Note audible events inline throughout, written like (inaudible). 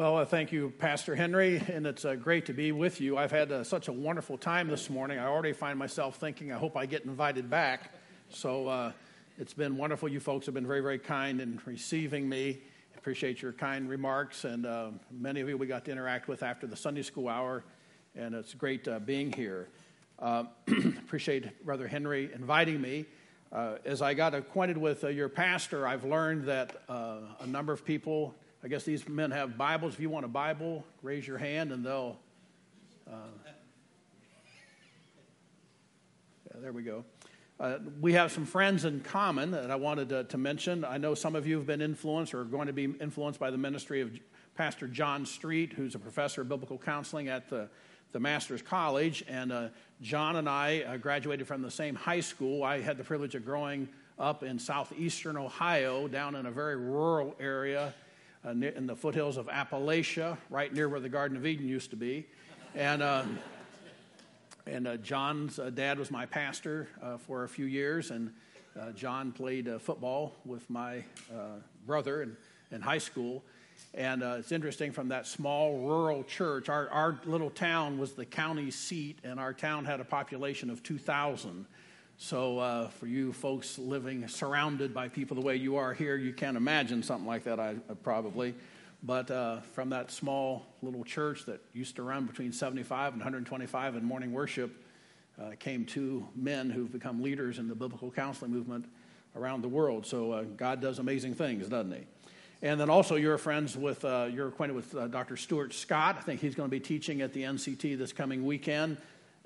Well, uh, thank you, Pastor Henry, and it's uh, great to be with you. I've had uh, such a wonderful time this morning. I already find myself thinking, I hope I get invited back. So uh, it's been wonderful. You folks have been very, very kind in receiving me. Appreciate your kind remarks, and uh, many of you we got to interact with after the Sunday school hour, and it's great uh, being here. (clears throat) appreciate Brother Henry inviting me. as I got acquainted with your pastor, I've learned that a number of people I guess these men have Bibles. If you want a Bible, raise your hand and they'll. Uh, yeah, there we go. Uh, we have some friends in common that I wanted to, to, mention. I know some of you have been influenced or are going to be influenced by the ministry of Pastor John Street, who's a professor of biblical counseling at the, the Master's College. And uh, John and I uh, graduated from the same high school. I had the privilege of growing up in southeastern Ohio, down in a very rural area uh, in the foothills of Appalachia, right near where the Garden of Eden used to be. And, uh, and uh, John's uh, dad was my pastor uh, for a few years, and uh, John played football with my brother in, in high school. And it's interesting from that small rural church, our, our little town was the county seat, and our town had a population of 2,000. So, uh, for you folks living surrounded by people the way you are here, you can't imagine something like that, I uh, probably. But uh, from that small little church that used to run between 75 and 125 in morning worship, uh, came two men who've become leaders in the biblical counseling movement around the world. So, uh, God does amazing things, doesn't He? And then also, you're friends with, uh, you're acquainted with Dr. Stuart Scott. I think he's going to be teaching at the NCT this coming weekend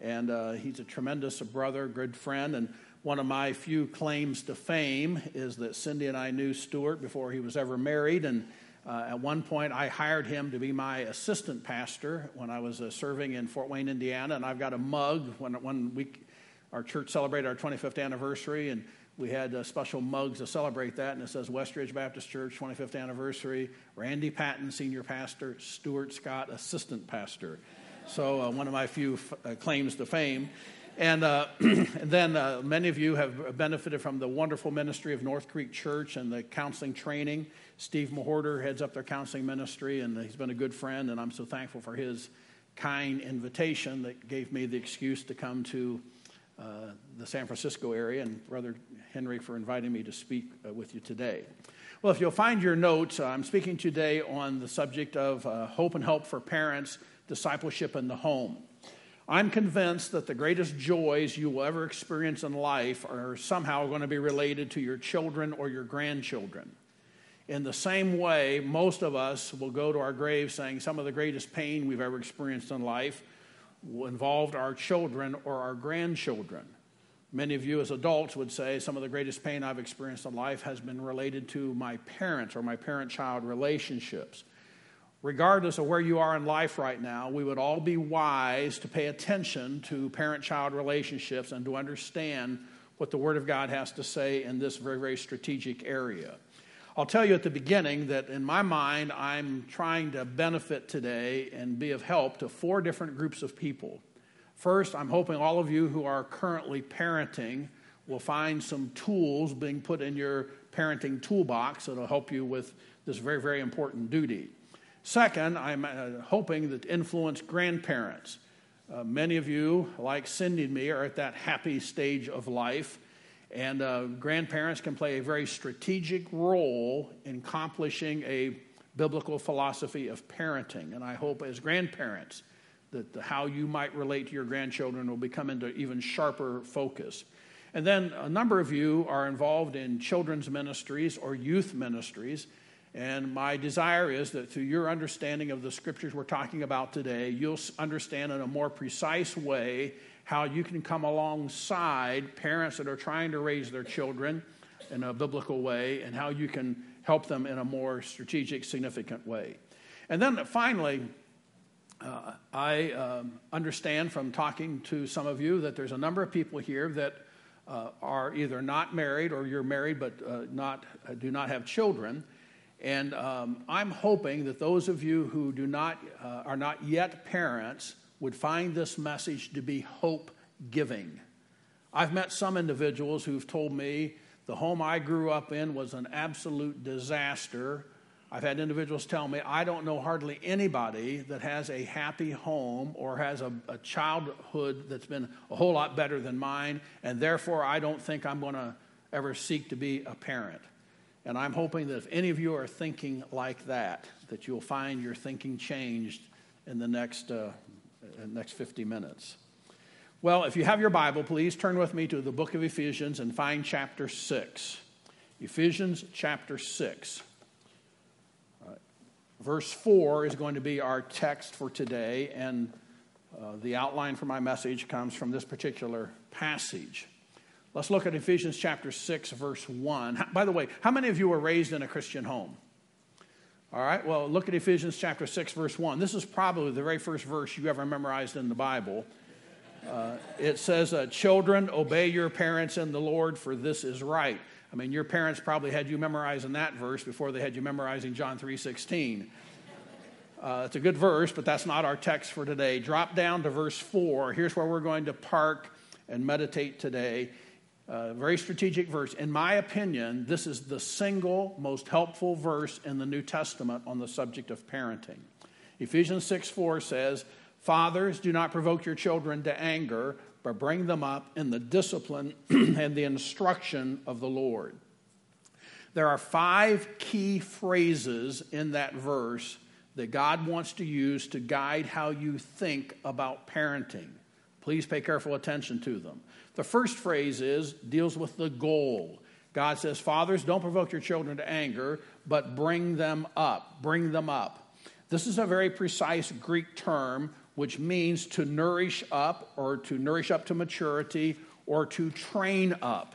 and uh, he's a tremendous brother, good friend. And one of my few claims to fame is that Cindy and I knew Stuart before he was ever married. And uh, at one point, I hired him to be my assistant pastor when I was uh, serving in Fort Wayne, Indiana. And I've got a mug when one week our church celebrated our 25th anniversary, and we had uh, special mugs to celebrate that. And it says Westridge Baptist Church 25th anniversary, Randy Patten, senior pastor, Stuart Scott, assistant pastor. So, uh, one of my few f- uh, claims to fame. And, uh, (clears throat) and then uh, many of you have benefited from the wonderful ministry of North Creek Church and the counseling training. Steve Mahorder heads up their counseling ministry, and he's been a good friend, and I'm so thankful for his kind invitation that gave me the excuse to come to uh, the San Francisco area, and Brother Henry for inviting me to speak uh, with you today. Well, if you'll find your notes, I'm speaking today on the subject of hope and help for parents discipleship in the home. I'm convinced that the greatest joys you will ever experience in life are somehow going to be related to your children or your grandchildren. In the same way, most of us will go to our grave saying some of the greatest pain we've ever experienced in life involved our children or our grandchildren. Many of you, as adults, would say some of the greatest pain I've experienced in life has been related to my parents or my parent child relationships regardless of where you are in life right now, we would all be wise to pay attention to parent child relationships and to understand what the Word of God has to say in this very, very strategic area. I'll tell you at the beginning that in my mind, I'm trying to benefit today and be of help to four different groups of people. First, I'm hoping all of you who are currently parenting will find some tools being put in your parenting toolbox that'll help you with this very, very important duty. Second, I'm uh, hoping that influence grandparents. Uh, many of you, like Cindy and me, are at that happy stage of life, and uh, grandparents can play a very strategic role in accomplishing a biblical philosophy of parenting. And I hope as grandparents that the, how you might relate to your grandchildren will become into even sharper focus. And then a number of you are involved in children's ministries or youth ministries. And my desire is that through your understanding of the scriptures we're talking about today, you'll understand in a more precise way how you can come alongside parents that are trying to raise their children in a biblical way and how you can help them in a more strategic, significant way. And then finally, uh, I um, understand from talking to some of you that there's a number of people here that uh, are either not married or you're married but uh, not, uh, do not have children. And um, I'm hoping that those of you who do not, uh, are not yet parents would find this message to be hope giving. I've met some individuals who've told me the home I grew up in was an absolute disaster. I've had individuals tell me, I don't know hardly anybody that has a happy home or has a, a childhood that's been a whole lot better than mine, and therefore I don't think I'm going to ever seek to be a parent. And I'm hoping that if any of you are thinking like that, that you'll find your thinking changed in the next, uh, next 50 minutes. Well, if you have your Bible, please turn with me to the book of Ephesians and find chapter 6. Ephesians chapter 6. Verse 4 is going to be our text for today, and uh, the outline for my message comes from this particular passage. Let's look at Ephesians chapter 6, verse 1. By the way, how many of you were raised in a Christian home? All right, well, look at Ephesians chapter 6, verse 1. This is probably the very first verse you ever memorized in the Bible. Uh, it says, uh, Children, obey your parents in the Lord, for this is right. I mean, your parents probably had you memorizing that verse before they had you memorizing John 3.16. Uh, it's a good verse, but that's not our text for today. Drop down to verse 4. Here's where we're going to park and meditate today. Very strategic verse. In my opinion, this is the single most helpful verse in the New Testament on the subject of parenting. Ephesians 6 4 says, Fathers, do not provoke your children to anger, but bring them up in the discipline (clears throat) and the instruction of the Lord. There are five key phrases in that verse that God wants to use to guide how you think about parenting. Please pay careful attention to them. The first phrase is deals with the goal. God says, "Fathers, don't provoke your children to anger, but bring them up. Bring them up." This is a very precise Greek term which means to nourish up or to nourish up to maturity or to train up.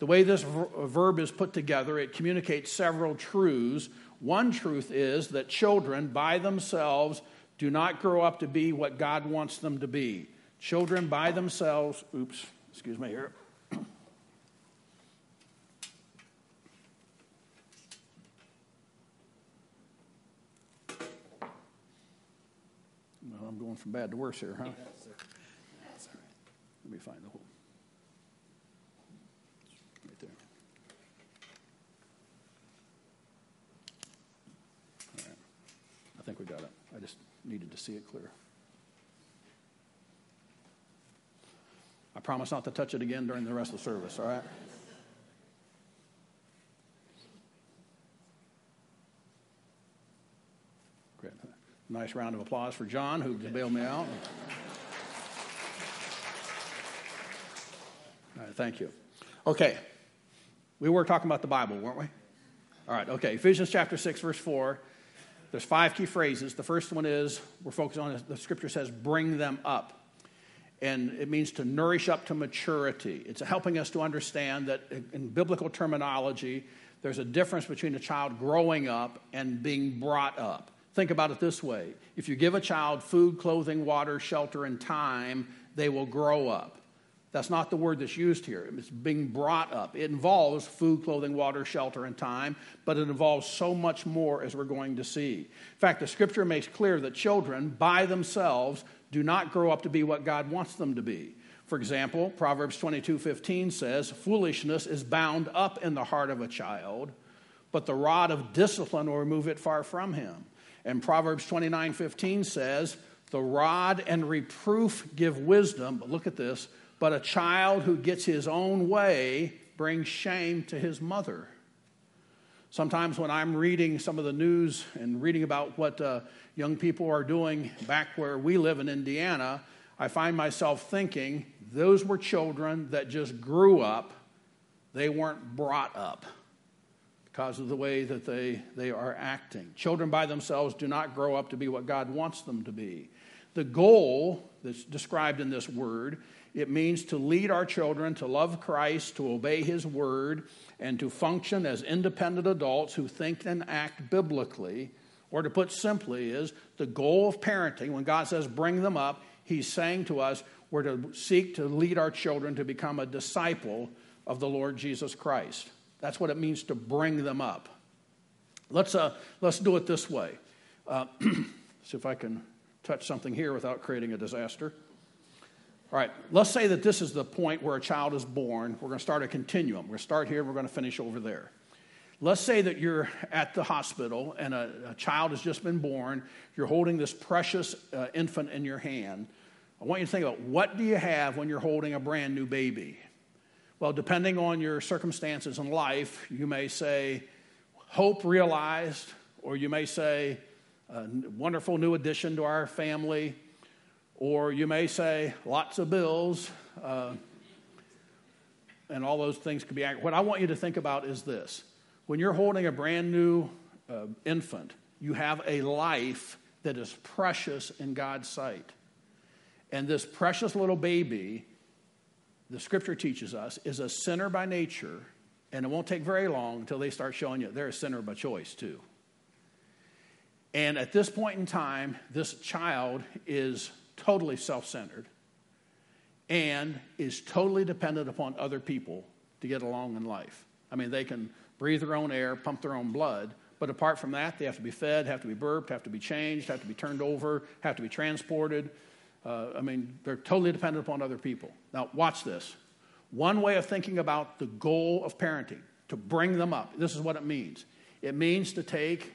The way this verb is put together, it communicates several truths. One truth is that children by themselves do not grow up to be what God wants them to be. Children by themselves, oops, excuse me here. Well, I'm going from bad to worse here, huh? Let me find the hole. Right there. All right. I think we got it. I just needed to see it clear. I promise not to touch it again during the rest of the service, all right? Great. Nice round of applause for John, who bailed me out. All right, thank you. Okay, we were talking about the Bible, weren't we? All right, okay. Ephesians chapter 6, verse 4. There's five key phrases. The first one is we're focused on the scripture says, bring them up. And it means to nourish up to maturity. It's helping us to understand that in biblical terminology, there's a difference between a child growing up and being brought up. Think about it this way if you give a child food, clothing, water, shelter, and time, they will grow up. That's not the word that's used here. It's being brought up. It involves food, clothing, water, shelter, and time, but it involves so much more as we're going to see. In fact, the scripture makes clear that children, by themselves, do not grow up to be what God wants them to be. For example, Proverbs 22 15 says, Foolishness is bound up in the heart of a child, but the rod of discipline will remove it far from him. And Proverbs 29 15 says, The rod and reproof give wisdom, but look at this, but a child who gets his own way brings shame to his mother. Sometimes when I'm reading some of the news and reading about what uh, young people are doing back where we live in Indiana, I find myself thinking those were children that just grew up, they weren't brought up because of the way that they, they are acting. Children by themselves do not grow up to be what God wants them to be. The goal that's described in this word, it means to lead our children to love Christ, to obey his word, and to function as independent adults who think and act biblically. Or to put simply, is the goal of parenting, when God says bring them up, he's saying to us, we're to seek to lead our children to become a disciple of the Lord Jesus Christ. That's what it means to bring them up. Let's, uh, let's do it this way. Uh, (clears throat) see if I can touch something here without creating a disaster. All right, let's say that this is the point where a child is born. We're going to start a continuum. We're going to start here, we're going to finish over there. Let's say that you're at the hospital and a, a child has just been born. You're holding this precious uh, infant in your hand. I want you to think about what do you have when you're holding a brand new baby? Well, depending on your circumstances in life, you may say hope realized, or you may say a wonderful new addition to our family, or you may say lots of bills, uh, and all those things could be accurate. What I want you to think about is this when you're holding a brand new uh, infant, you have a life that is precious in God's sight. And this precious little baby, the scripture teaches us, is a sinner by nature, and it won't take very long until they start showing you they're a sinner by choice, too. And at this point in time, this child is totally self centered and is totally dependent upon other people to get along in life. I mean, they can breathe their own air, pump their own blood. But apart from that, they have to be fed, have to be burped, have to be changed, have to be turned over, have to be transported. Uh, I mean, they're totally dependent upon other people. Now, watch this. One way of thinking about the goal of parenting, to bring them up, this is what it means it means to take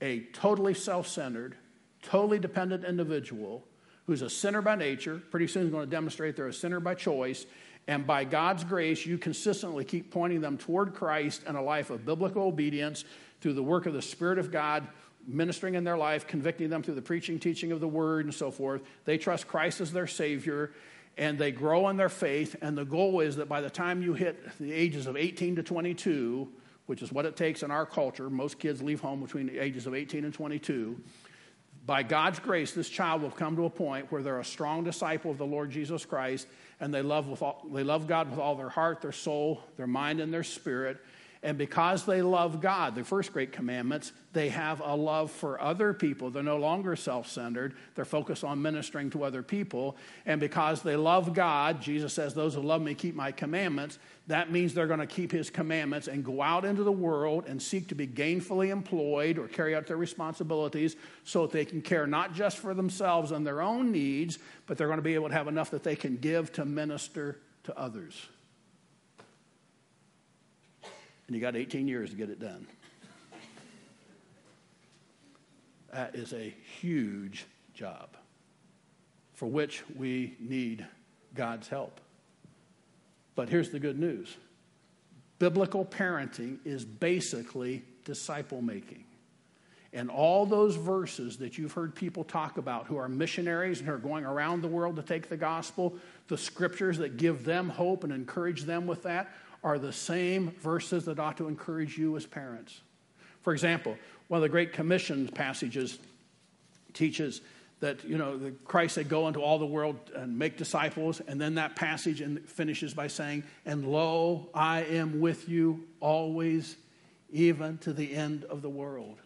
a totally self centered, totally dependent individual who's a sinner by nature, pretty soon is going to demonstrate they're a sinner by choice, and by God's grace, you consistently keep pointing them toward Christ and a life of biblical obedience through the work of the Spirit of God ministering in their life, convicting them through the preaching, teaching of the word, and so forth. They trust Christ as their Savior and they grow in their faith. And the goal is that by the time you hit the ages of 18 to 22, which is what it takes in our culture, most kids leave home between the ages of 18 and 22. By God's grace, this child will come to a point where they're a strong disciple of the Lord Jesus Christ and they love, with all, they love God with all their heart, their soul, their mind, and their spirit. And because they love God, the first great commandments, they have a love for other people. They're no longer self centered, they're focused on ministering to other people. And because they love God, Jesus says, Those who love me keep my commandments. That means they're going to keep his commandments and go out into the world and seek to be gainfully employed or carry out their responsibilities so that they can care not just for themselves and their own needs, but they're going to be able to have enough that they can give to minister to others and you got 18 years to get it done. That is a huge job for which we need God's help. But here's the good news biblical parenting is basically disciple making. And all those verses that you've heard people talk about who are missionaries and who are going around the world to take the gospel, the scriptures that give them hope and encourage them with that, are the same verses that ought to encourage you as parents. For example, one of the Great Commission passages teaches that you know the Christ said, "Go into all the world and make disciples," and then that passage finishes by saying, "And lo, I am with you always, even to the end of the world."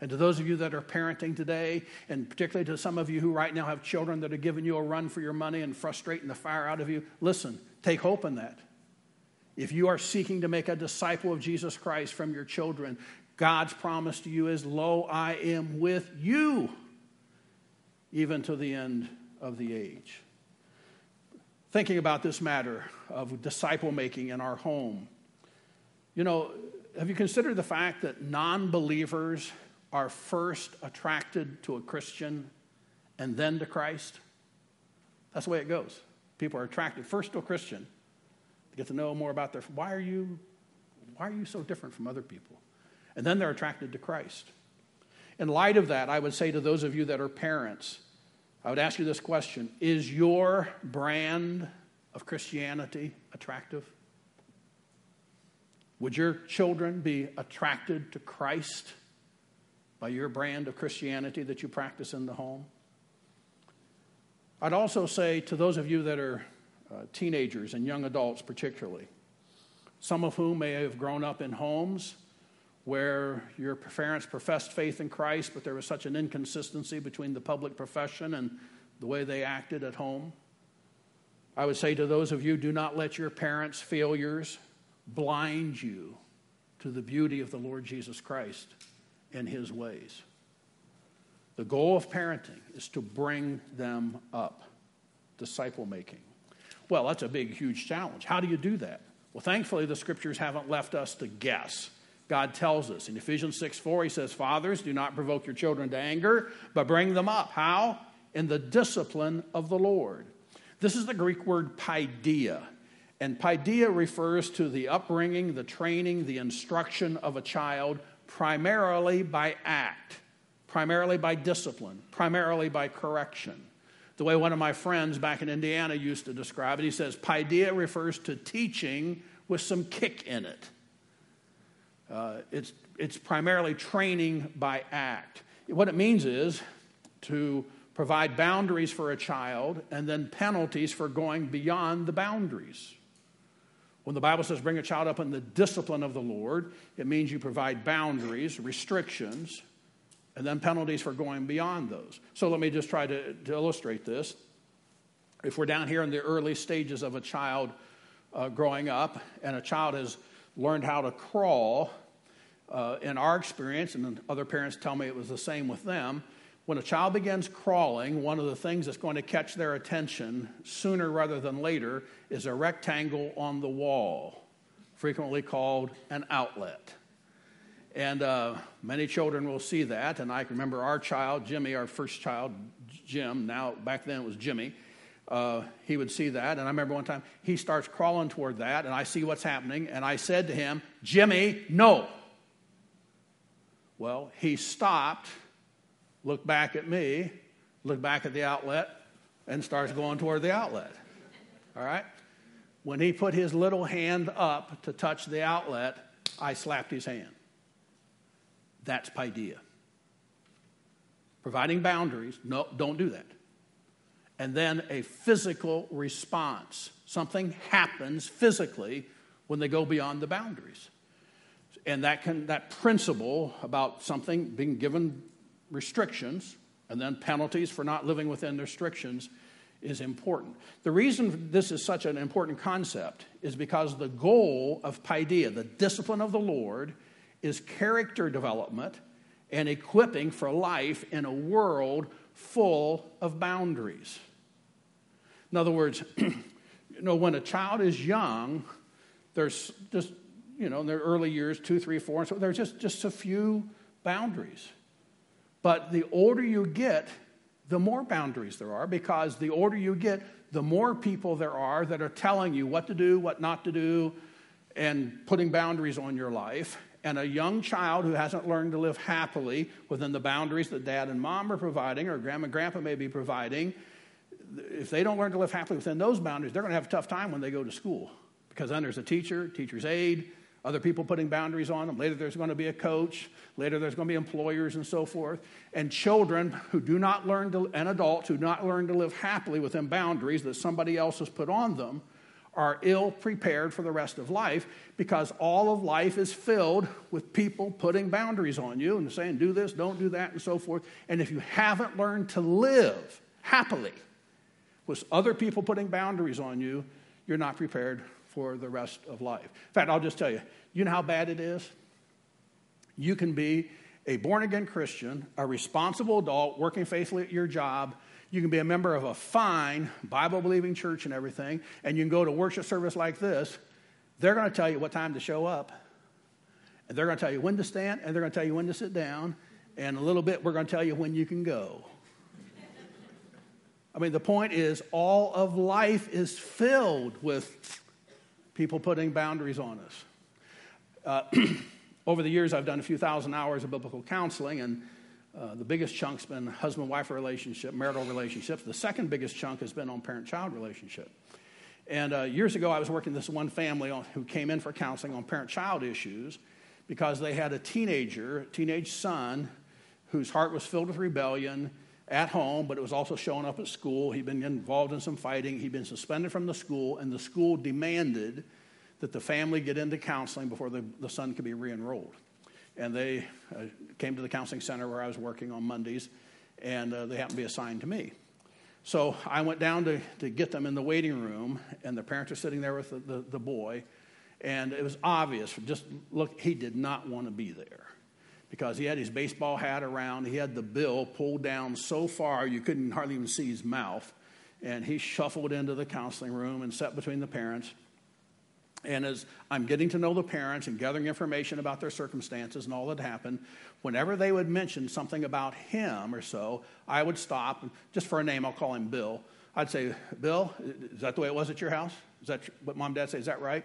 And to those of you that are parenting today, and particularly to some of you who right now have children that are giving you a run for your money and frustrating the fire out of you, listen, take hope in that. If you are seeking to make a disciple of Jesus Christ from your children, God's promise to you is, Lo, I am with you, even to the end of the age. Thinking about this matter of disciple making in our home, you know, have you considered the fact that non believers are first attracted to a Christian and then to Christ? That's the way it goes. People are attracted first to a Christian to get to know more about their why are you why are you so different from other people? And then they're attracted to Christ. In light of that, I would say to those of you that are parents, I would ask you this question Is your brand of Christianity attractive? Would your children be attracted to Christ by your brand of Christianity that you practice in the home? I'd also say to those of you that are uh, teenagers and young adults, particularly, some of whom may have grown up in homes where your parents professed faith in Christ, but there was such an inconsistency between the public profession and the way they acted at home. I would say to those of you, do not let your parents' failures blind you to the beauty of the Lord Jesus Christ and his ways. The goal of parenting is to bring them up, disciple making. Well, that's a big, huge challenge. How do you do that? Well, thankfully, the scriptures haven't left us to guess God tells us. In Ephesians 6 4, he says, Fathers, do not provoke your children to anger, but bring them up. How? In the discipline of the Lord. This is the Greek word paideia. And paideia refers to the upbringing, the training, the instruction of a child primarily by act, primarily by discipline, primarily by correction. The way one of my friends back in Indiana used to describe it, he says, Paideia refers to teaching with some kick in it. Uh, it's, it's primarily training by act. What it means is to provide boundaries for a child and then penalties for going beyond the boundaries. When the Bible says bring a child up in the discipline of the Lord, it means you provide boundaries, restrictions, and then penalties for going beyond those. So let me just try to, to illustrate this. If we're down here in the early stages of a child uh, growing up, and a child has learned how to crawl, uh, in our experience, and other parents tell me it was the same with them, when a child begins crawling, one of the things that's going to catch their attention sooner rather than later is a rectangle on the wall, frequently called an outlet. And uh, many children will see that. And I remember our child, Jimmy, our first child, Jim, now back then it was Jimmy, uh, he would see that. And I remember one time he starts crawling toward that, and I see what's happening. And I said to him, Jimmy, no. Well, he stopped looked back at me, looked back at the outlet, and starts going toward the outlet. All right? When he put his little hand up to touch the outlet, I slapped his hand. That's paideia. Providing boundaries, no, don't do that. And then a physical response. Something happens physically when they go beyond the boundaries. And that, can, that principle about something being given restrictions and then penalties for not living within restrictions is important. The reason this is such an important concept is because the goal of paideia, the discipline of the Lord, is character development and equipping for life in a world full of boundaries. In other words, (clears throat) you know, when a child is young, there's just, you know, in their early years, two, three, four, and so there's just, just a few boundaries. But the older you get, the more boundaries there are because the older you get, the more people there are that are telling you what to do, what not to do, and putting boundaries on your life. And a young child who hasn't learned to live happily within the boundaries that dad and mom are providing, or grandma and grandpa may be providing, if they don't learn to live happily within those boundaries, they're going to have a tough time when they go to school because then there's a teacher, teacher's aide, other people putting boundaries on them. Later, there's going to be a coach. Later, there's going to be employers and so forth. And children who do not learn to, and adults who do not learn to live happily within boundaries that somebody else has put on them are ill prepared for the rest of life because all of life is filled with people putting boundaries on you and saying, do this, don't do that, and so forth. And if you haven't learned to live happily with other people putting boundaries on you, you're not prepared for the rest of life. In fact, I'll just tell you, you know how bad it is? You can be a born again Christian, a responsible adult, working faithfully at your job. You can be a member of a fine Bible believing church and everything, and you can go to worship service like this. They're going to tell you what time to show up, and they're going to tell you when to stand, and they're going to tell you when to sit down, and a little bit, we're going to tell you when you can go. I mean, the point is, all of life is filled with people putting boundaries on us. Uh, (clears throat) over the years, I've done a few thousand hours of biblical counseling, and uh, the biggest chunk's been husband wife relationship, marital relationships. The second biggest chunk has been on parent child relationship. And uh, years ago, I was working with this one family on, who came in for counseling on parent child issues because they had a teenager, teenage son, whose heart was filled with rebellion at home, but it was also showing up at school. He'd been involved in some fighting. He'd been suspended from the school, and the school demanded that the family get into counseling before the, the son could be re enrolled. And they uh, came to the counseling center where I was working on Mondays, and uh, they happened to be assigned to me. So I went down to, to get them in the waiting room, and the parents are sitting there with the, the, the boy. And it was obvious, just look, he did not want to be there because he had his baseball hat around. He had the bill pulled down so far you couldn't hardly even see his mouth. And he shuffled into the counseling room and sat between the parents. And as I'm getting to know the parents and gathering information about their circumstances and all that happened, whenever they would mention something about him or so, I would stop. Just for a name, I'll call him Bill. I'd say, Bill, is that the way it was at your house? Is that what mom and dad say? Is that right?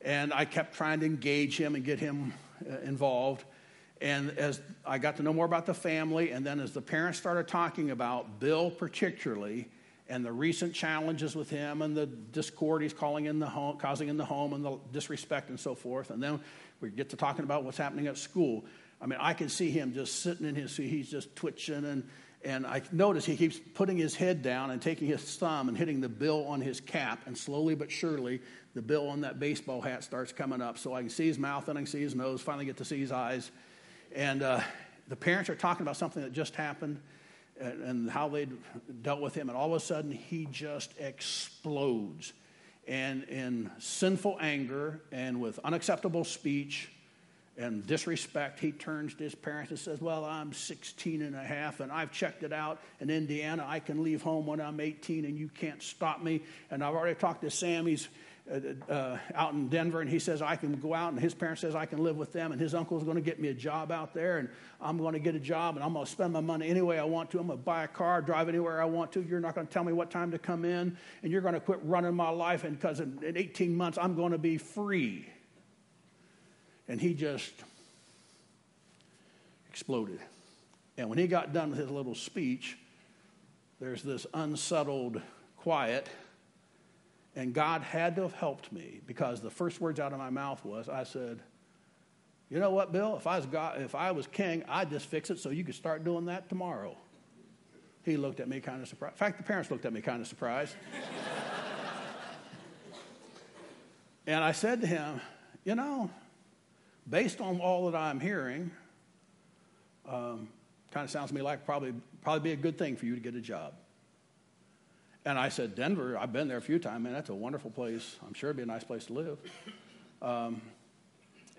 And I kept trying to engage him and get him uh, involved. And as I got to know more about the family, and then as the parents started talking about Bill particularly, and the recent challenges with him and the discord he's in home, causing in the home and the disrespect and so forth. And then we get to talking about what's happening at school. I mean, I can see him just sitting in his seat. He's just twitching. And, and I notice he keeps putting his head down and taking his thumb and hitting the bill on his cap. And slowly but surely, the bill on that baseball hat starts coming up. So I can see his mouth and I can see his nose, finally get to see his eyes. And uh, the parents are talking about something that just happened and, and how they dealt with him. And all of a sudden, he just explodes. And in sinful anger and with unacceptable speech and disrespect, he turns to his parents and says, Well, I'm 16 and a half, and I've checked it out in Indiana. I can leave home when I'm 18, and you can't stop me. And I've already talked to Sam. He's uh, uh, out in Denver, and he says I can go out, and his parents says I can live with them, and his uncle's going to get me a job out there, and I'm going to get a job, and I'm going to spend my money any way I want to. I'm going to buy a car, drive anywhere I want to. You're not going to tell me what time to come in, and you're going to quit running my life, and because in, in 18 months I'm going to be free. And he just exploded. And when he got done with his little speech, there's this unsettled quiet and God had to have helped me because the first words out of my mouth was, I said, You know what, Bill? If I was, God, if I was king, I'd just fix it so you could start doing that tomorrow. He looked at me kind of surprised. In fact, the parents looked at me kind of surprised. (laughs) and I said to him, You know, based on all that I'm hearing, um, kind of sounds to me like probably probably be a good thing for you to get a job. And I said, Denver, I've been there a few times, man, that's a wonderful place. I'm sure it'd be a nice place to live. Um,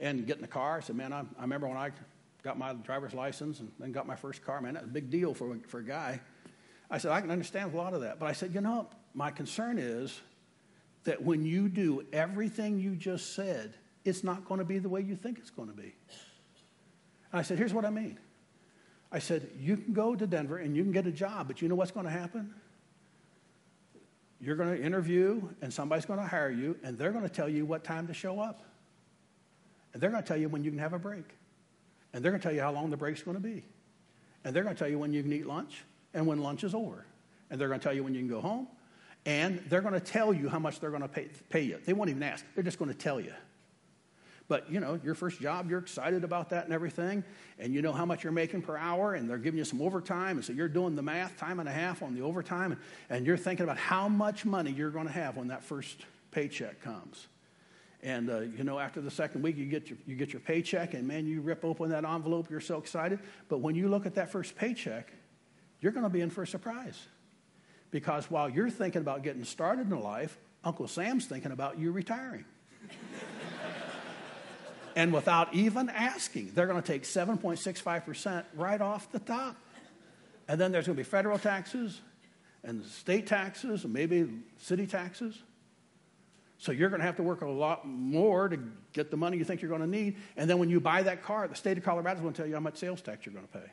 and get in the car, I said, man, I, I, remember when I got my driver's license and then got my first car, man, that was a big deal for, for a guy. I said, I can understand a lot of that. But I said, you know, my concern is that when you do everything you just said, it's not going to be the way you think it's going to be. And I said, here's what I mean. I said, you can go to Denver and you can get a job, but you know what's going to happen? You're going to interview, and somebody's going to hire you, and they're going to tell you what time to show up. And they're going to tell you when you can have a break. And they're going to tell you how long the break's going to be. And they're going to tell you when you can eat lunch and when lunch is over. And they're going to tell you when you can go home. And they're going to tell you how much they're going to pay, pay you. They won't even ask, they're just going to tell you. But you know, your first job, you're excited about that and everything, and you know how much you're making per hour, and they're giving you some overtime, and so you're doing the math, time and a half on the overtime, and, and you're thinking about how much money you're going to have when that first paycheck comes. And uh, you know, after the second week, you get your you get your paycheck, and man, you rip open that envelope, you're so excited. But when you look at that first paycheck, you're going to be in for a surprise, because while you're thinking about getting started in life, Uncle Sam's thinking about you retiring and without even asking, they're going to take 7.65% right off the top. And then there's going to be federal taxes and state taxes and maybe city taxes. So you're going to have to work a lot more to get the money you think you're going to need. And then when you buy that car, the state of Colorado is going to tell you how much sales tax you're going to pay.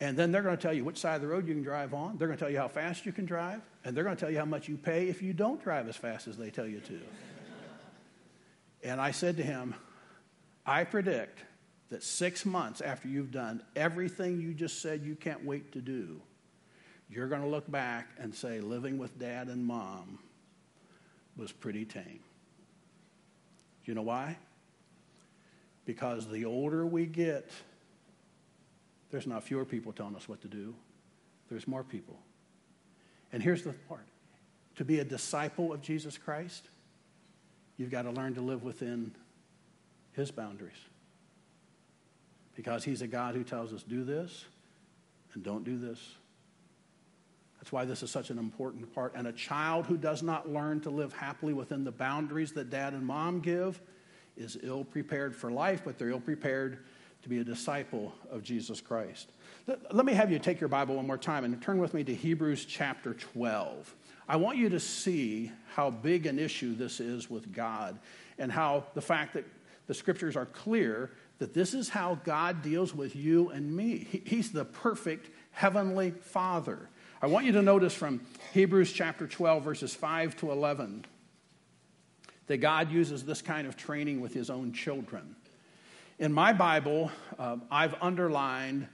And then they're going to tell you which side of the road you can drive on. They're going to tell you how fast you can drive. And they're going to tell you how much you pay if you don't drive as fast as they tell you to. and I said to him, I predict that six months after you've done everything you just said you can't wait to do, you're going to look back and say, living with dad and mom was pretty tame. You know why? Because the older we get, there's not fewer people telling us what to do, there's more people. And here's the part to be a disciple of Jesus Christ, you've got to learn to live within his boundaries. Because he's a God who tells us, do this and don't do this. That's why this is such an important part. And a child who does not learn to live happily within the boundaries that dad and mom give is ill prepared for life, but they're ill prepared to be a disciple of Jesus Christ. Let me have you take your Bible one more time and turn with me to Hebrews chapter 12. I want you to see how big an issue this is with God and how the fact that the scriptures are clear that this is how God deals with you and me. He's the perfect heavenly Father. I want you to notice from Hebrews chapter 12, verses 5 to 11, that God uses this kind of training with his own children. In my Bible, uh, I've underlined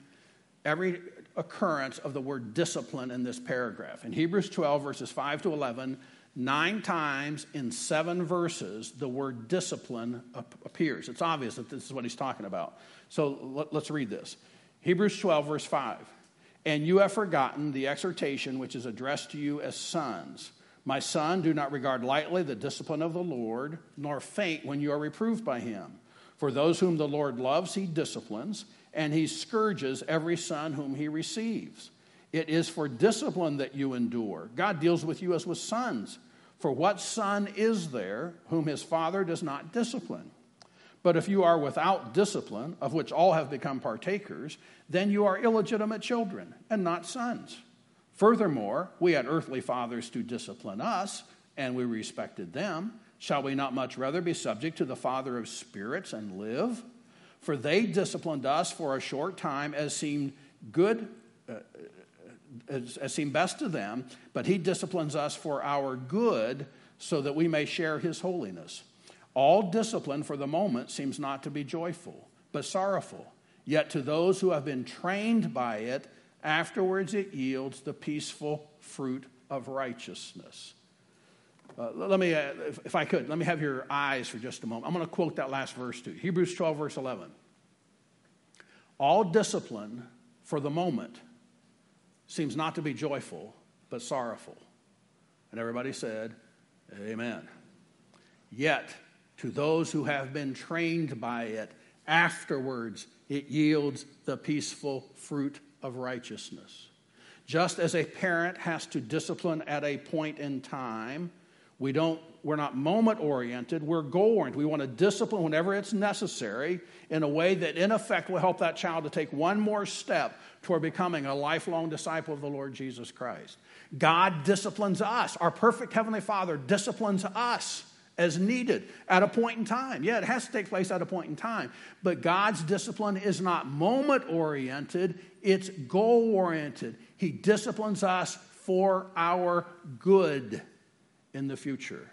every occurrence of the word discipline in this paragraph. In Hebrews 12, verses 5 to 11, nine times in seven verses, the word discipline appears. It's obvious that this is what he's talking about. So let's read this Hebrews 12, verse 5. And you have forgotten the exhortation which is addressed to you as sons. My son, do not regard lightly the discipline of the Lord, nor faint when you are reproved by him. For those whom the Lord loves, he disciplines, and he scourges every son whom he receives. It is for discipline that you endure. God deals with you as with sons. For what son is there whom his father does not discipline? But if you are without discipline, of which all have become partakers, then you are illegitimate children and not sons. Furthermore, we had earthly fathers to discipline us, and we respected them. Shall we not much rather be subject to the Father of spirits and live? For they disciplined us for a short time as seemed good, uh, as, as seemed best to them, but he disciplines us for our good so that we may share his holiness. All discipline for the moment seems not to be joyful, but sorrowful. Yet to those who have been trained by it, afterwards it yields the peaceful fruit of righteousness. Uh, let me, uh, if, if I could, let me have your eyes for just a moment. I'm going to quote that last verse too Hebrews 12, verse 11. All discipline for the moment seems not to be joyful, but sorrowful. And everybody said, Amen. Yet, to those who have been trained by it, afterwards it yields the peaceful fruit of righteousness. Just as a parent has to discipline at a point in time, we don't, we're not moment oriented, we're goal oriented. We want to discipline whenever it's necessary in a way that, in effect, will help that child to take one more step toward becoming a lifelong disciple of the Lord Jesus Christ. God disciplines us. Our perfect Heavenly Father disciplines us as needed at a point in time. Yeah, it has to take place at a point in time. But God's discipline is not moment oriented, it's goal oriented. He disciplines us for our good in the future.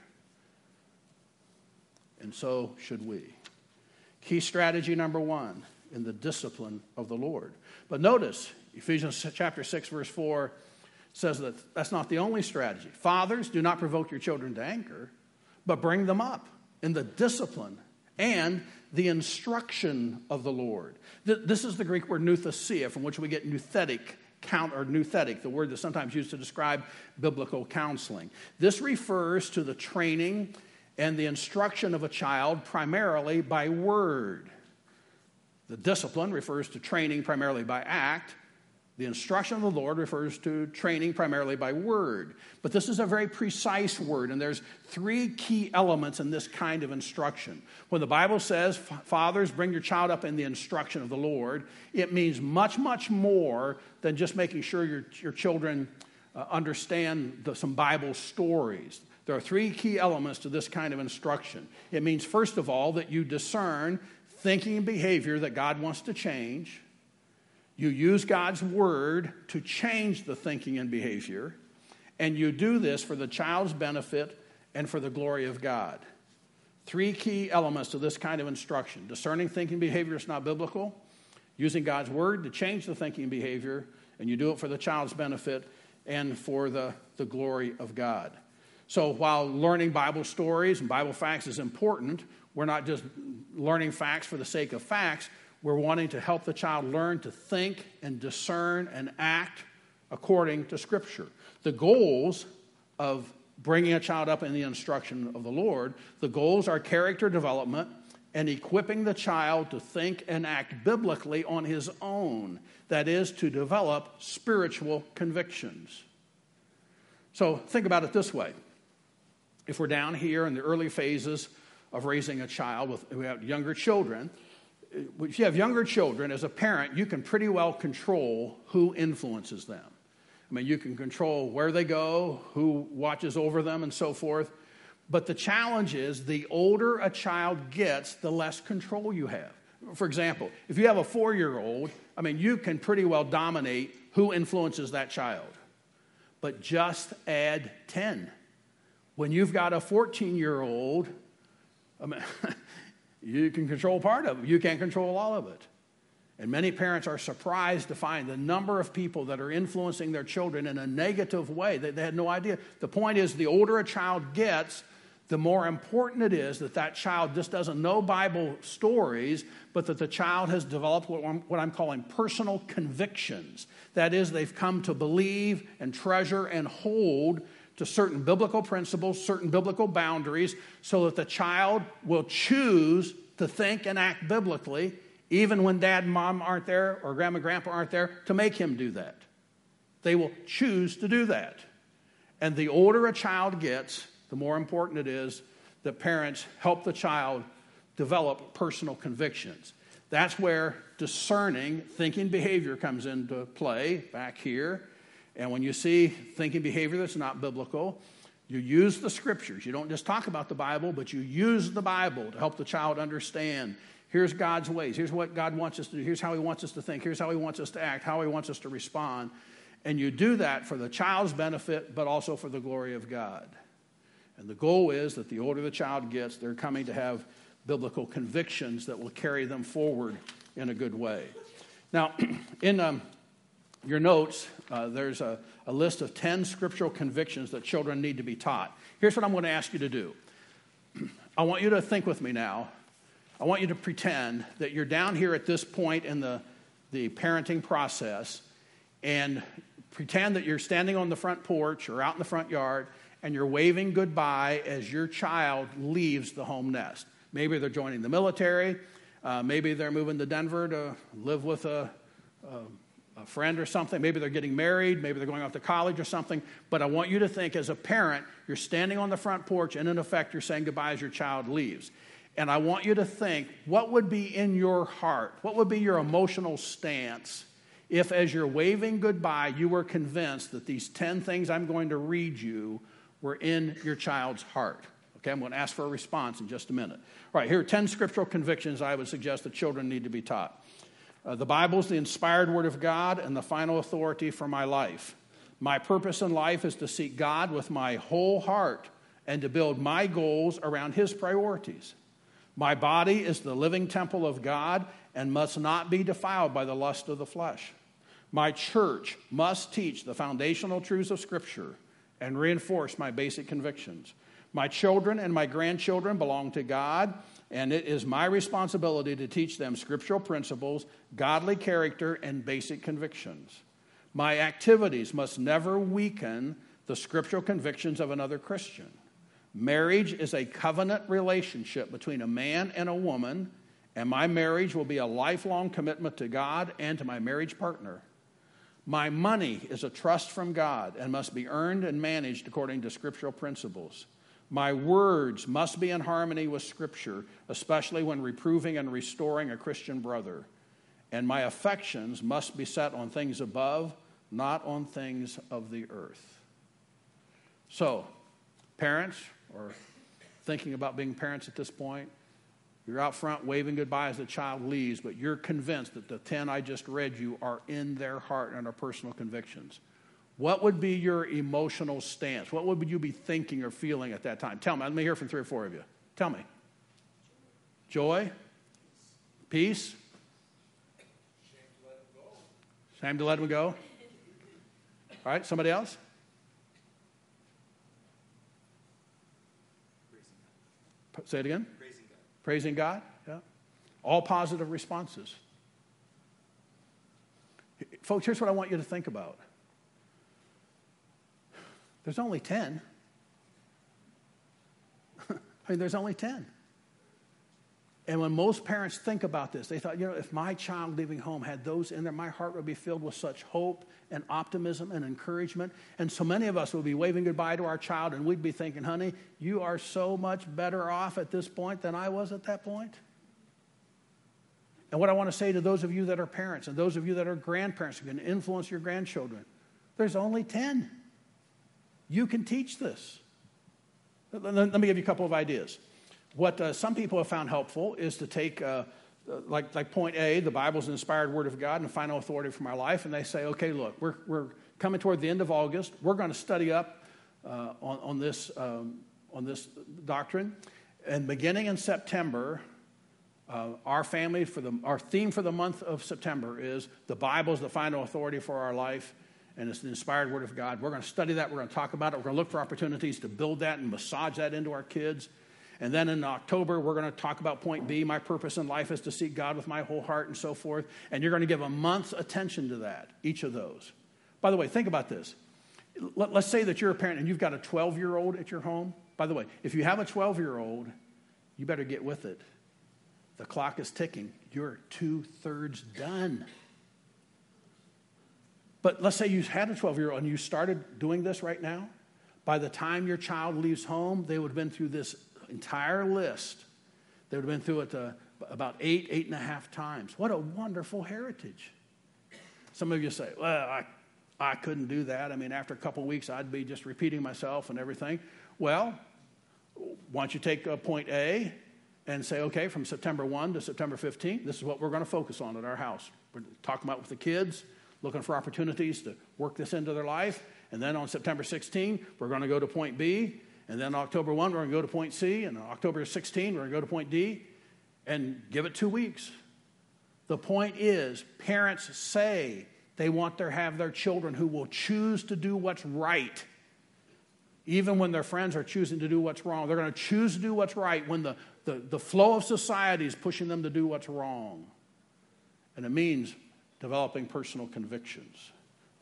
And so should we. Key strategy number one in the discipline of the Lord. But notice, Ephesians chapter 6, verse 4 says that that's not the only strategy. Fathers, do not provoke your children to anger, but bring them up in the discipline and the instruction of the Lord. This is the Greek word nouthesia, from which we get nouthetic count or nouthetic, the word that's sometimes used to describe biblical counseling. This refers to the training and the instruction of a child primarily by word. The discipline refers to training primarily by act. The instruction of the Lord refers to training primarily by word. But this is a very precise word, and there's three key elements in this kind of instruction. When the Bible says, Fathers, bring your child up in the instruction of the Lord, it means much, much more than just making sure your, your children uh, understand the, some Bible stories. There are three key elements to this kind of instruction. It means, first of all, that you discern thinking and behavior that God wants to change. You use God's word to change the thinking and behavior, and you do this for the child's benefit and for the glory of God. Three key elements to this kind of instruction discerning thinking and behavior is not biblical, using God's word to change the thinking and behavior, and you do it for the child's benefit and for the, the glory of God. So while learning Bible stories and Bible facts is important, we're not just learning facts for the sake of facts. We're wanting to help the child learn to think and discern and act according to Scripture. The goals of bringing a child up in the instruction of the Lord, the goals are character development and equipping the child to think and act biblically on his own. That is, to develop spiritual convictions. So think about it this way. If we're down here in the early phases of raising a child with we have younger children, uh, if you have younger children, as a parent, you can pretty well control who influences them. I mean, you can control where they go, who watches over them, and so forth. But the challenge is the older a child gets, the less control you have. For example, if you have a four year old, I mean, you can pretty well dominate who influences that child. But just add 10. When you've got a 14 year old, I mean, (laughs) you can control part of it, you can't control all of it. And many parents are surprised to find the number of people that are influencing their children in a negative way that they had no idea. The point is, the older a child gets, the more important it is that that child just doesn't know Bible stories, but that the child has developed what I'm, what I'm, calling personal convictions. That is, they've come to believe and treasure and hold to certain biblical principles, certain biblical boundaries, so that the child will choose to think and act biblically, even when dad and mom aren't there or grandma and grandpa aren't there, to make him do that. They will choose to do that. And the older a child gets, the more important it is that parents help the child develop personal convictions. That's where discerning thinking behavior comes into play back here. And when you see thinking behavior that's not biblical, you use the scriptures. You don't just talk about the Bible, but you use the Bible to help the child understand here's God's ways. Here's what God wants us to do. Here's how He wants us to think. Here's how He wants us to act, how He wants us to respond. And you do that for the child's benefit, but also for the glory of God. And the goal is that the older the child gets, they're coming to have biblical convictions that will carry them forward in a good way. Now, (clears throat) in um, your notes, uh, there's a, a list of 10 scriptural convictions that children need to be taught. Here's what I'm going to ask you to do (clears throat) I want you to think with me now. I want you to pretend that you're down here at this point in the, the parenting process and pretend that you're standing on the front porch or out in the front yard and you're waving goodbye as your child leaves the home nest. Maybe they're joining the military. Uh, maybe they're moving to Denver to live with a, a a friend or something. Maybe they're getting married. Maybe they're going off to college or something. But I want you to think as a parent, you're standing on the front porch, and in effect, you're saying goodbye as your child leaves. And I want you to think what would be in your heart? What would be your emotional stance if, as you're waving goodbye, you were convinced that these 10 things I'm going to read you were in your child's heart? Okay, I'm going to ask for a response in just a minute. All right, here are 10 scriptural convictions I would suggest that children need to be taught. Uh, the Bible is the inspired word of God and the final authority for my life. My purpose in life is to seek God with my whole heart and to build my goals around His priorities. My body is the living temple of God and must not be defiled by the lust of the flesh. My church must teach the foundational truths of Scripture and reinforce my basic convictions. My children and my grandchildren belong to God and it is my responsibility to teach them scriptural principles, godly character, and basic convictions. My activities must never weaken the scriptural convictions of another Christian. Marriage is a covenant relationship between a man and a woman, and my marriage will be a lifelong commitment to God and to my marriage partner. My money is a trust from God and must be earned and managed according to scriptural principles. My words must be in harmony with Scripture, especially when reproving and restoring a Christian brother. And my affections must be set on things above, not on things of the earth. So, parents, or thinking about being parents at this point, you're out front waving goodbye as the child leaves, but you're convinced that the 10 I just read you are in their heart and are personal convictions. What would be your emotional stance? What would you be thinking or feeling at that time? Tell me. Let me hear from three or four of you. Tell me. Joy? Peace? Shame to let him go. All right, somebody else? Say it again. Praising God. Yeah. All positive responses. Folks, here's what I want you to think about. There's only 10. (laughs) I mean, there's only 10. And when most parents think about this, they thought, you know, if my child leaving home had those in there, my heart would be filled with such hope and optimism and encouragement. And so many of us would be waving goodbye to our child and we'd be thinking, honey, you are so much better off at this point than I was at that point. And what I want to say to those of you that are parents and those of you that are grandparents who can influence your grandchildren, there's only 10. You can teach this. Let me give you a couple of ideas. What uh, some people have found helpful is to take, uh, like, like point A, the Bible's an inspired word of God and final authority for my life, and they say, okay, look, we're, we're coming toward the end of August. We're going to study up uh, on, on, this, um, on this doctrine. And beginning in September, uh, our family, for the, our theme for the month of September is the Bible is the final authority for our life, and it's the inspired Word of God. We're going to study that. We're going to talk about it. We're going to look for opportunities to build that and massage that into our kids. And then in October, we're going to talk about point B. My purpose in life is to seek God with my whole heart and so forth. And you're going to give a month's attention to that, each of those. By the way, think about this. Let, us say that you're a parent and you've got a 12 year old at your home. By the way, if you have a 12 year old, you better get with it the clock is ticking. You're two thirds done. But let's say you had a 12 year old and you started doing this right now. By the time your child leaves home, they would have been through this entire list. They would have been through it uh, about eight, eight and a half times. What a wonderful heritage. Some of you say, well, I, I couldn't do that. I mean, after a couple weeks, I'd be just repeating myself and everything. Well, why don't you take uh, point A and say, okay, from September 1 to September 15, this is what we're going to focus on at our house. We're talking about with the kids, looking for opportunities to work this into their life. And then on September 16, we're going to go to point B. And then October 1, we're going to go to point C. And October 16, we're going to go to point D. And give it two weeks. The point is, parents say they want to have their children who will choose to do what's right even when their friends are choosing to do what's wrong. They're going to choose to do what's right when the, the, the flow of society is pushing them to do what's wrong. And it means developing personal convictions,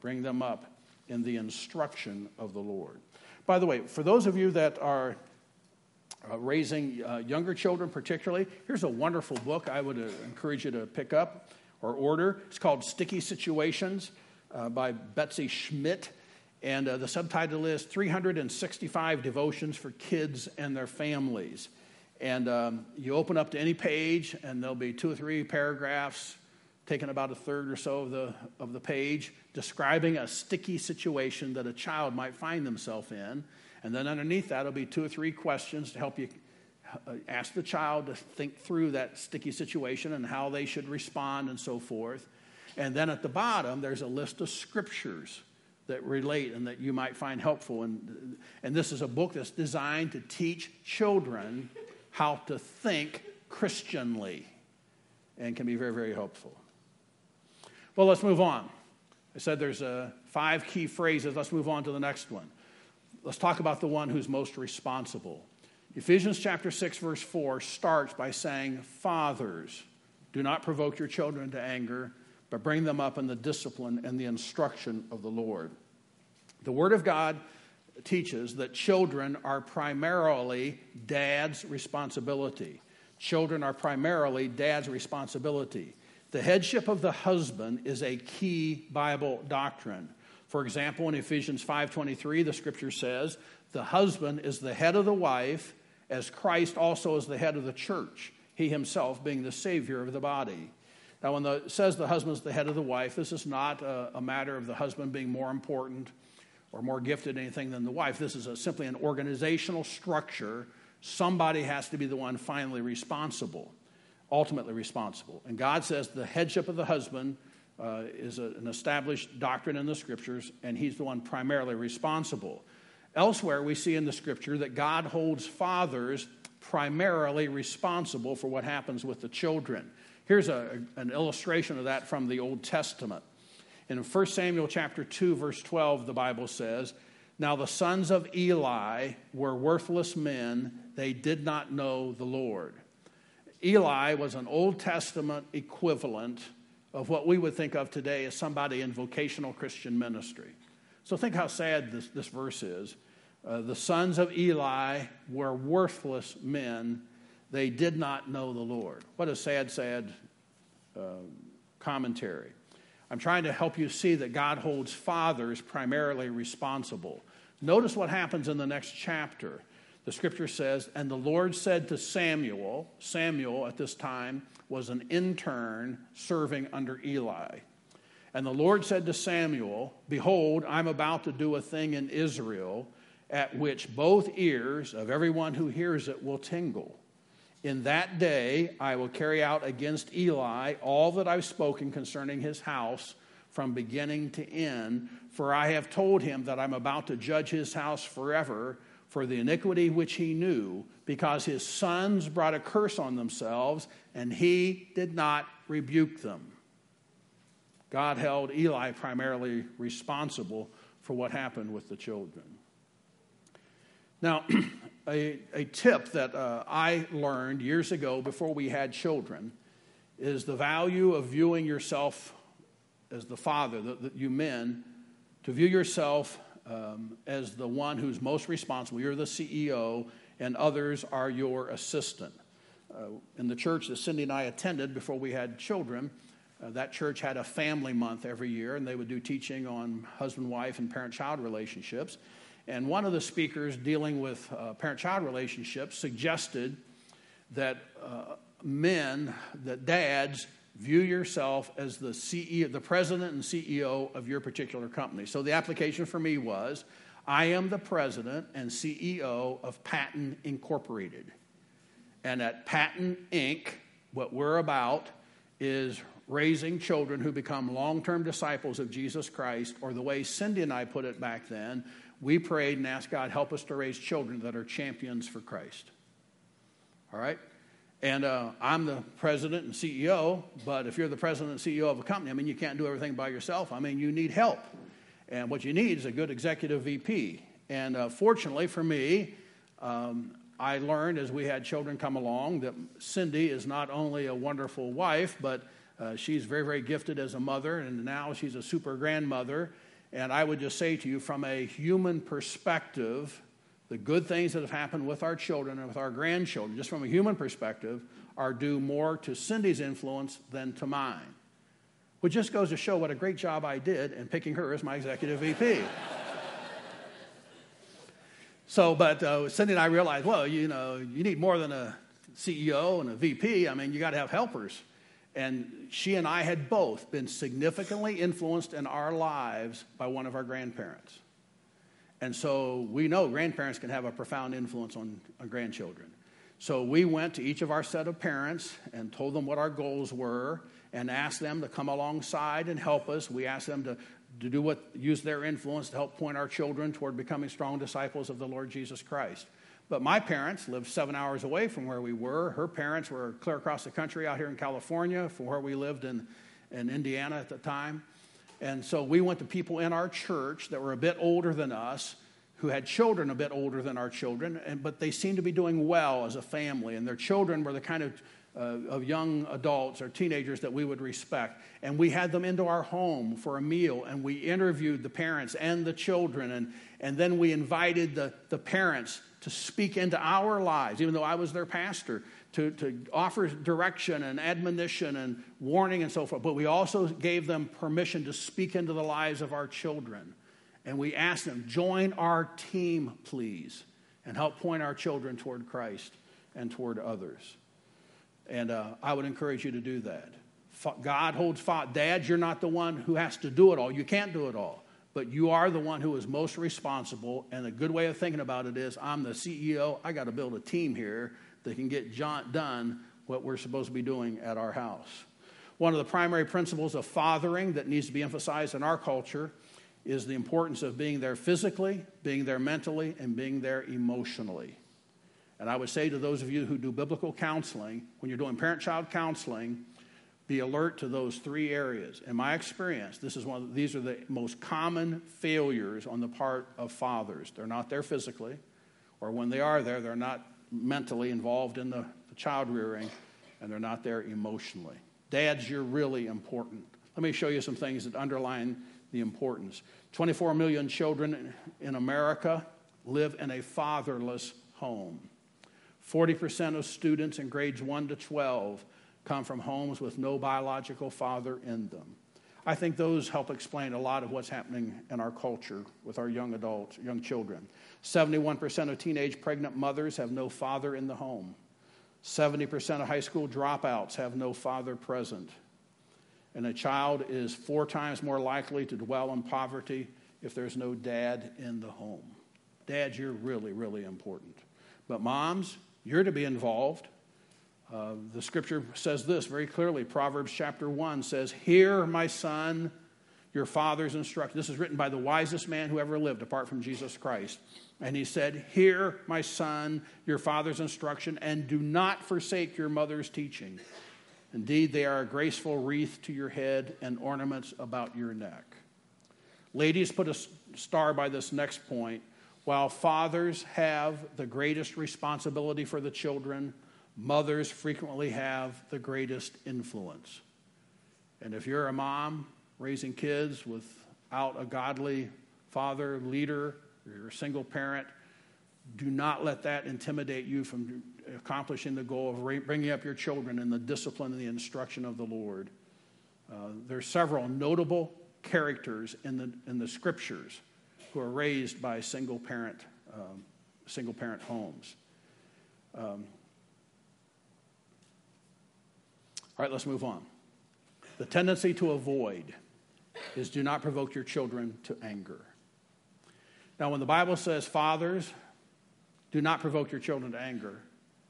bring them up in the instruction of the Lord. By the way, for those of you that are uh, raising uh, younger children, particularly, here's a wonderful book I would uh, encourage you to pick up or order. It's called Sticky Situations uh, by Betsy Schmitt. And uh, the subtitle is 365 Devotions for Kids and Their Families. And um, you open up to any page, and there'll be two or three paragraphs, taking about a third or so of the, of the page, describing a sticky situation that a child might find themselves in. And then underneath that, will be two or three questions to help you uh, ask the child to think through that sticky situation and how they should respond and so forth. And then at the bottom, there's a list of scriptures that relate and that you might find helpful. And, and this is a book that's designed to teach children how to think Christianly and can be very, very helpful. Well, let's move on. I said there's uh, five key phrases. Let's move on to the next one. Let's talk about the one who's most responsible. Ephesians chapter 6, verse 4 starts by saying, Fathers, do not provoke your children to anger but bring them up in the discipline and the instruction of the Lord. The Word of God teaches that children are primarily dad's responsibility. Children are primarily dad's responsibility. The headship of the husband is a key Bible doctrine. For example, in Ephesians 5:23, the scripture says, "The husband is the head of the wife, as Christ also is the head of the church, he himself being the savior of the body." Now, when the, it says the husband is the head of the wife, this is not a, a matter of the husband being more important or more gifted anything than the wife. This is a, simply an organizational structure. Somebody has to be the one finally responsible, ultimately responsible. And God says the headship of the husband uh, is a, an established doctrine in the scriptures, and he's the one primarily responsible. Elsewhere, we see in the scripture that God holds fathers primarily responsible for what happens with the children. Here's a, an illustration of that from the Old Testament. In 1 Samuel chapter 2 verse 12 the Bible says, "Now the sons of Eli were worthless men, they did not know the Lord." Eli was an Old Testament equivalent of what we would think of today as somebody in vocational Christian ministry. So think how sad this, this verse is. Uh, the sons of Eli were worthless men they did not know the Lord. What a sad, sad uh, commentary. I'm trying to help you see that God holds fathers primarily responsible. Notice what happens in the next chapter. The scripture says, And the Lord said to Samuel, Samuel at this time was an intern serving under Eli. And the Lord said to Samuel, Behold, I'm about to do a thing in Israel at which both ears of everyone who hears it will tingle. In that day I will carry out against Eli all that I've spoken concerning his house from beginning to end, for I have told him that I'm about to judge his house forever for the iniquity which he knew, because his sons brought a curse on themselves, and he did not rebuke them. God held Eli primarily responsible for what happened with the children. Now, (clears throat) a, a tip that uh, I learned years ago before we had children is the value of viewing yourself as the father, that you men, to view yourself um, as the one who's most responsible. You're the CEO, and others are your assistant. Uh, in the church that Cindy and I attended before we had children, uh, that church had a family month every year, and they would do teaching on husband wife and parent child relationships. And one of the speakers dealing with uh, parent child relationships suggested that uh, men, that dads, view yourself as the CEO, the president and CEO of your particular company. So the application for me was I am the president and CEO of Patten Incorporated. And at Patten Inc., what we're about is raising children who become long term disciples of Jesus Christ, or the way Cindy and I put it back then, we prayed and asked God, help us to raise children that are champions for Christ. All right? And uh, I'm the president and CEO, but if you're the president and CEO of a company, I mean, you can't do everything by yourself. I mean, you need help. And what you need is a good executive VP. And uh, fortunately for me, um, I learned as we had children come along that Cindy is not only a wonderful wife, but uh, she's very, very gifted as a mother, and now she's a super grandmother. And I would just say to you, from a human perspective, the good things that have happened with our children and with our grandchildren, just from a human perspective, are due more to Cindy's influence than to mine. Which just goes to show what a great job I did in picking her as my executive VP. (laughs) so, but uh, Cindy and I realized, well, you know, you need more than a CEO and a VP. I mean, you got to have helpers. And she and I had both been significantly influenced in our lives by one of our grandparents. And so we know grandparents can have a profound influence on, on grandchildren. So we went to each of our set of parents and told them what our goals were and asked them to come alongside and help us. We asked them to, to do what, use their influence to help point our children toward becoming strong disciples of the Lord Jesus Christ. But my parents lived seven hours away from where we were. Her parents were clear across the country out here in California from where we lived in, in Indiana at the time. And so we went to people in our church that were a bit older than us, who had children a bit older than our children, and, but they seemed to be doing well as a family. And their children were the kind of, uh, of young adults or teenagers that we would respect. And we had them into our home for a meal, and we interviewed the parents and the children. And, and then we invited the, the parents to speak into our lives, even though I was their pastor to, to offer direction and admonition and warning and so forth, but we also gave them permission to speak into the lives of our children. And we asked them, join our team, please, and help point our children toward Christ and toward others. And uh, I would encourage you to do that. God holds fought. Dad, you're not the one who has to do it all. You can't do it all. But you are the one who is most responsible. And a good way of thinking about it is I'm the CEO. I got to build a team here that can get done what we're supposed to be doing at our house. One of the primary principles of fathering that needs to be emphasized in our culture is the importance of being there physically, being there mentally, and being there emotionally. And I would say to those of you who do biblical counseling, when you're doing parent child counseling, be alert to those three areas. In my experience, this is one of, these are the most common failures on the part of fathers. They're not there physically, or when they are there, they're not mentally involved in the, the child rearing, and they're not there emotionally. Dads, you're really important. Let me show you some things that underline the importance. 24 million children in America live in a fatherless home. 40% of students in grades 1 to 12 come from homes with no biological father in them. I think those help explain a lot of what's happening in our culture with our young adults, young children. 71% of teenage pregnant mothers have no father in the home. 70% of high school dropouts have no father present. And a child is four times more likely to dwell in poverty if there's no dad in the home. Dads, you're really, really important. But moms, you're to be involved. Uh, the scripture says this very clearly. Proverbs chapter 1 says, Hear, my son, your father's instruction. This is written by the wisest man who ever lived, apart from Jesus Christ. And he said, Hear, my son, your father's instruction, and do not forsake your mother's teaching. Indeed, they are a graceful wreath to your head and ornaments about your neck. Ladies, put a star by this next point. While fathers have the greatest responsibility for the children, mothers frequently have the greatest influence. And if you're a mom raising kids without a godly father, leader, you're a single parent, do not let that intimidate you from accomplishing the goal of bringing up your children in the discipline and the instruction of the Lord. Uh, there are several notable characters in the, in the scriptures who are raised by single parent, um, single parent homes. Um, all right, let's move on. The tendency to avoid is do not provoke your children to anger. Now, when the Bible says, fathers, do not provoke your children to anger,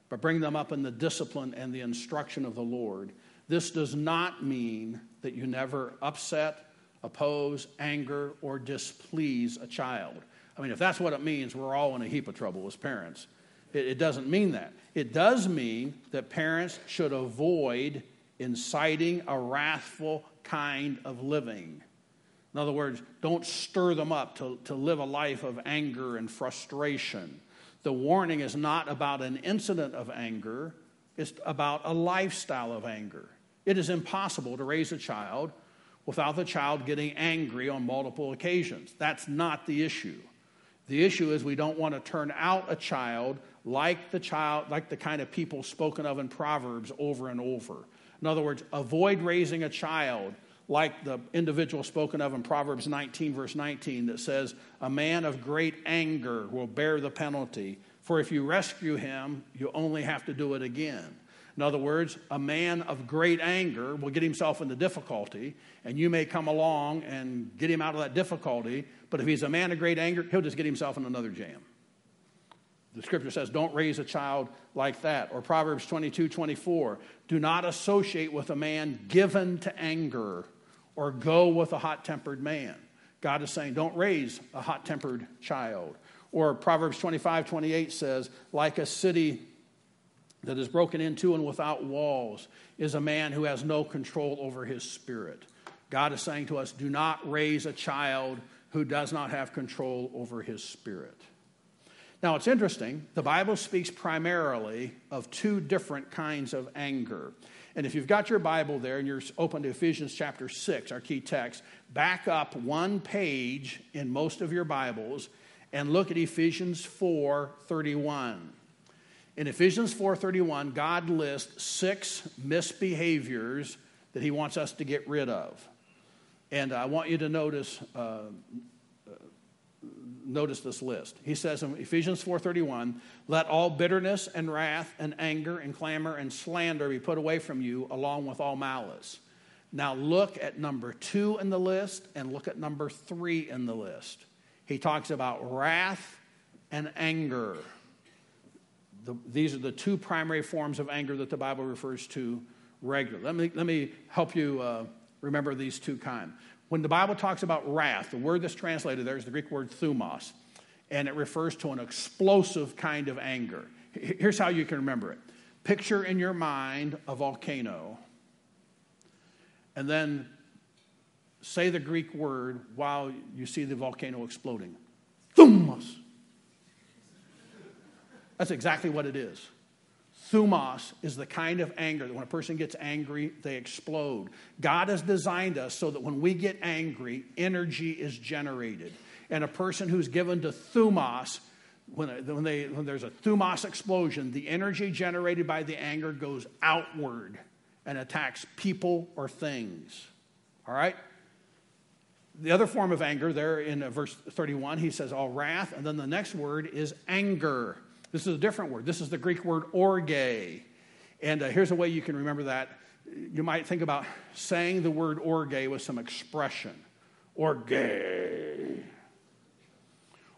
but bring them up in the discipline and the instruction of the Lord, this does not mean that you never upset, oppose, anger, or displease a child. I mean, if that's what it means, we're all in a heap of trouble as parents. It, it doesn't mean that. It does mean that parents should avoid inciting a wrathful kind of living. In other words, don't stir them up to, to live a life of anger and frustration. The warning is not about an incident of anger, it's about a lifestyle of anger. It is impossible to raise a child without the child getting angry on multiple occasions. That's not the issue. The issue is we don't want to turn out a child like the child like the kind of people spoken of in Proverbs over and over. In other words, avoid raising a child like the individual spoken of in Proverbs 19, verse 19, that says, A man of great anger will bear the penalty, for if you rescue him, you only have to do it again. In other words, a man of great anger will get himself into difficulty, and you may come along and get him out of that difficulty, but if he's a man of great anger, he'll just get himself in another jam. The scripture says, don't raise a child like that. Or Proverbs 22 24, do not associate with a man given to anger or go with a hot tempered man. God is saying, don't raise a hot tempered child. Or Proverbs 25 28 says, like a city that is broken into and without walls is a man who has no control over his spirit. God is saying to us, do not raise a child who does not have control over his spirit. Now, it's interesting. The Bible speaks primarily of two different kinds of anger. And if you've got your Bible there and you're open to Ephesians chapter 6, our key text, back up one page in most of your Bibles and look at Ephesians 4:31. In Ephesians 4:31, God lists six misbehaviors that he wants us to get rid of. And I want you to notice uh, notice this list. He says in Ephesians 4:31, "Let all bitterness and wrath and anger and clamor and slander be put away from you along with all malice." Now look at number 2 in the list and look at number 3 in the list. He talks about wrath and anger. The, these are the two primary forms of anger that the Bible refers to regularly. Let me, let me help you uh, remember these two kinds. When the Bible talks about wrath, the word that's translated there is the Greek word thumos, and it refers to an explosive kind of anger. Here's how you can remember it picture in your mind a volcano, and then say the Greek word while you see the volcano exploding. Thumos. That's exactly what it is. Thumos is the kind of anger that when a person gets angry, they explode. God has designed us so that when we get angry, energy is generated. And a person who's given to thumos, when, when, they, when there's a thumos explosion, the energy generated by the anger goes outward and attacks people or things. All right? The other form of anger, there in uh, verse 31, he says, all wrath. And then the next word is anger. This is a different word. This is the Greek word orge. And uh, here's a way you can remember that. You might think about saying the word orge with some expression. Orge.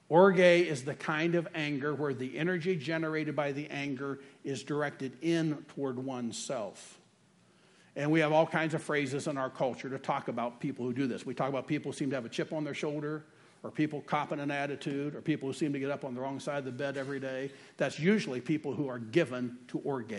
Orge is the kind of anger where the energy generated by the anger is directed in toward oneself. And we have all kinds of phrases in our culture to talk about people who do this. We talk about people who seem to have a chip on their shoulder, or people copping an attitude, or people who seem to get up on the wrong side of the bed every day. That's usually people who are given to orge.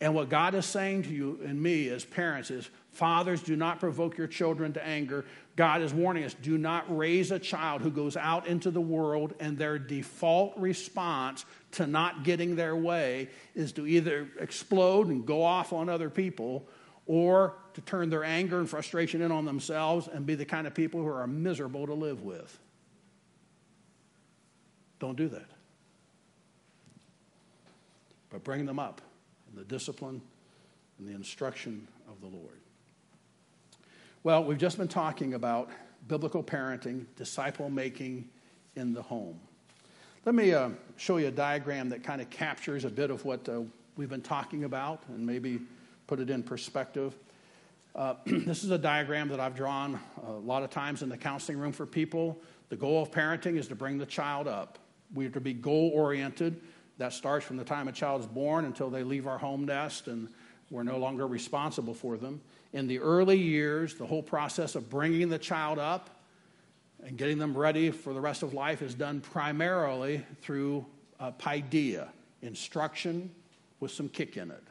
And what God is saying to you and me as parents is fathers, do not provoke your children to anger. God is warning us do not raise a child who goes out into the world and their default response to not getting their way is to either explode and go off on other people or to turn their anger and frustration in on themselves and be the kind of people who are miserable to live with. Don't do that. But bring them up in the discipline and the instruction of the Lord. Well, we've just been talking about biblical parenting, disciple making in the home. Let me uh, show you a diagram that kind of captures a bit of what uh, we've been talking about and maybe put it in perspective. Uh, (clears throat) this is a diagram that I've drawn a lot of times in the counseling room for people. The goal of parenting is to bring the child up. We are to be goal oriented. That starts from the time a child is born until they leave our home nest and we're no longer responsible for them. In the early years, the whole process of bringing the child up and getting them ready for the rest of life is done primarily through uh, paideia, instruction with some kick in it.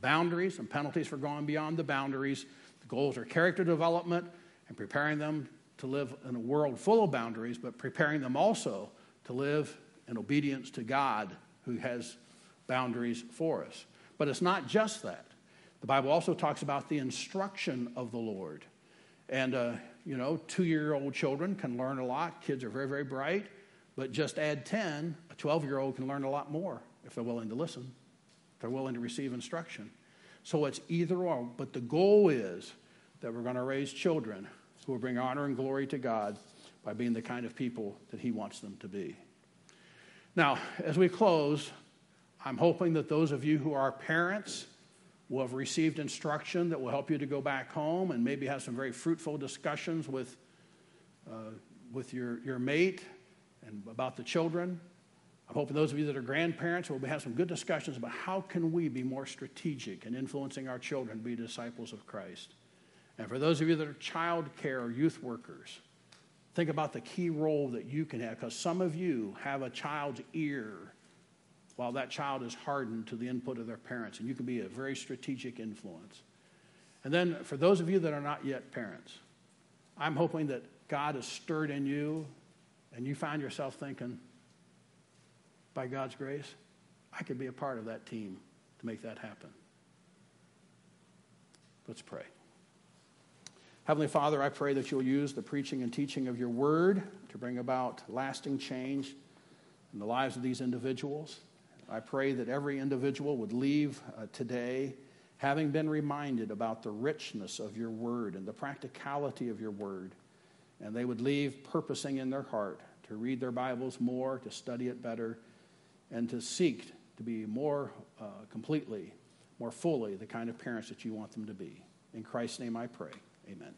Boundaries and penalties for going beyond the boundaries. The goals are character development and preparing them to live in a world full of boundaries, but preparing them also to live in obedience to God who has boundaries for us. But it's not just that. The Bible also talks about the instruction of the Lord. And, uh, you know, two year old children can learn a lot. Kids are very, very bright. But just add 10, a 12 year old can learn a lot more if they're willing to listen, they're willing to receive instruction. So it's either or. But the goal is that we're going to raise children who will bring honor and glory to God by being the kind of people that He wants them to be. Now, as we close, I'm hoping that those of you who are parents will have received instruction that will help you to go back home and maybe have some very fruitful discussions with, uh, with your, your mate and about the children. I'm hoping those of you that are grandparents will have some good discussions about how can we be more strategic in influencing our children to be disciples of Christ. And for those of you that are child care or youth workers, Think about the key role that you can have because some of you have a child's ear while that child is hardened to the input of their parents, and you can be a very strategic influence. And then for those of you that are not yet parents, I'm hoping that God has stirred in you and you find yourself thinking, by God's grace, I could be a part of that team to make that happen. Let's pray. Heavenly Father, I pray that you'll use the preaching and teaching of your word to bring about lasting change in the lives of these individuals. I pray that every individual would leave uh, today having been reminded about the richness of your word and the practicality of your word. And they would leave purposing in their heart to read their Bibles more, to study it better, and to seek to be more uh, completely, more fully the kind of parents that you want them to be. In Christ's name I pray. Amen.